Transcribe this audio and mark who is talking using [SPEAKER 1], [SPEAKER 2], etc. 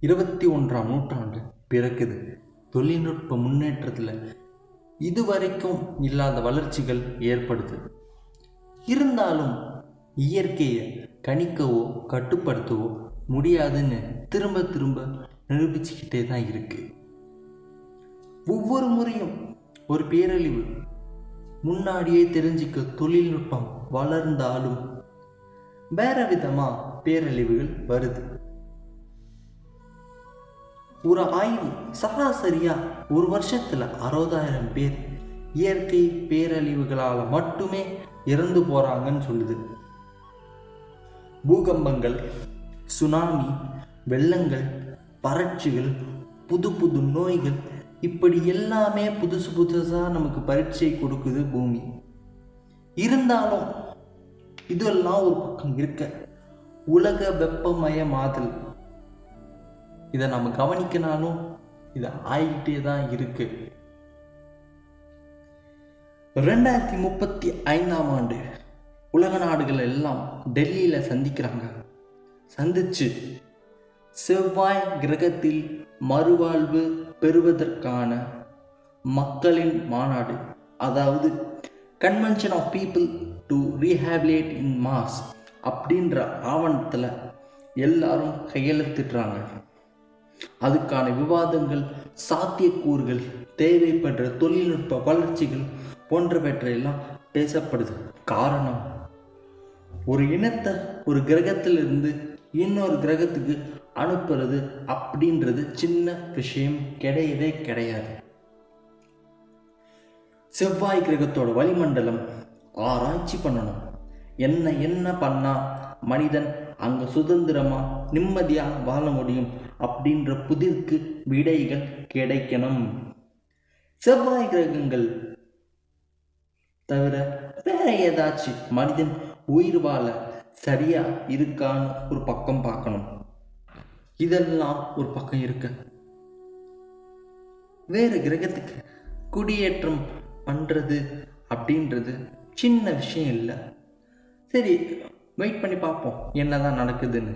[SPEAKER 1] இருபத்தி ஒன்றாம் நூற்றாண்டு பிறக்குது. தொழில்நுட்ப முன்னேற்றத்தில் இதுவரைக்கும் இல்லாத வளர்ச்சிகள் ஏற்படுது. இருந்தாலும் இயற்கையை கணிக்கவோ கட்டுப்படுத்தவோ முடியாதுன்னு திரும்ப திரும்ப நிரூபிச்சுக்கிட்டே தான் இருக்கு. ஒவ்வொரு முறையும் ஒரு பேரழிவு. முன்னாடியே தெரிஞ்சுக்க தொழில்நுட்பம் வளர்ந்தாலும் வேற விதமா பேரழிவுகள் வருது. ஒரு ஆய்வு சராசரியா ஒரு வருஷத்துல அறுபதாயிரம் பேர். இயற்கை பேரழிவுகளால் மட்டுமே இறந்து போறாங்கன்னு சொல்லுது. பூகம்பங்கள் சுனாமி வெள்ளங்கள் வறட்சிகள் புது புது நோய்கள் இப்படி எல்லாமே புதுசு புதுசாக நமக்கு பரீட்சை கொடுக்குது பூமி. இருந்தாலும் இதெல்லாம் ஒரு பக்கம் இருக்க. உலக வெப்பமயமாதல். இதை நம்ம கவனிக்கனாலும் இது ஆகிட்டே தான் இருக்கு. ரெண்டாயிரத்தி முப்பத்தி ஐந்தாம் ஆண்டு உலக நாடுகள் எல்லாம் டெல்லியில் சந்திக்கிறாங்க. சந்திச்சு செவ்வாய் கிரகத்தில் மறுவாழ்வு பெறுவதற்கான மக்களின் மாநாடு அதாவது convention of people to rehabilitate in mass அப்படின்ற ஆவணத்தில் எல்லாரும் கையெழுத்திடுறாங்க. அதுக்கான விவாதங்கள் சாத்தியக்கூறுகள் தேவைப்படுற தொழில்நுட்ப வளர்ச்சிகள் போன்றவற்றையெல்லாம் பேசப்படுது. காரணம் ஒரு இனத்தை ஒரு கிரகத்திலிருந்து இன்னொரு கிரகத்துக்கு அனுப்புறது அப்படின்றது சின்ன விஷயம் கிடையவே கிடையாது. செவ்வாய் கிரகத்தோட வளிமண்டலம் ஆராய்ச்சி பண்ணணும். என்ன என்ன பண்ணா மனிதன் அங்க சுதந்திரமா நிம்மதியா வாழ முடியும் அப்படின்ற புதிர்க்கு விடைகள் கிடைக்கணும். செவ்வாய் கிரகங்கள் தவிர வேற ஏதாச்சும் மனிதன் உயிர் வாழ சரியா இருக்கான்னு ஒரு பக்கம் பார்க்கணும். இதெல்லாம் ஒரு பக்கம் இருக்கு. வேறு கிரகத்துக்கு குடியேற்றம் பண்ணுறது அப்படின்றது சின்ன விஷயம் இல்லை. சரி வெயிட் பண்ணி பார்ப்போம். என்னதான் நடக்குதுன்னு.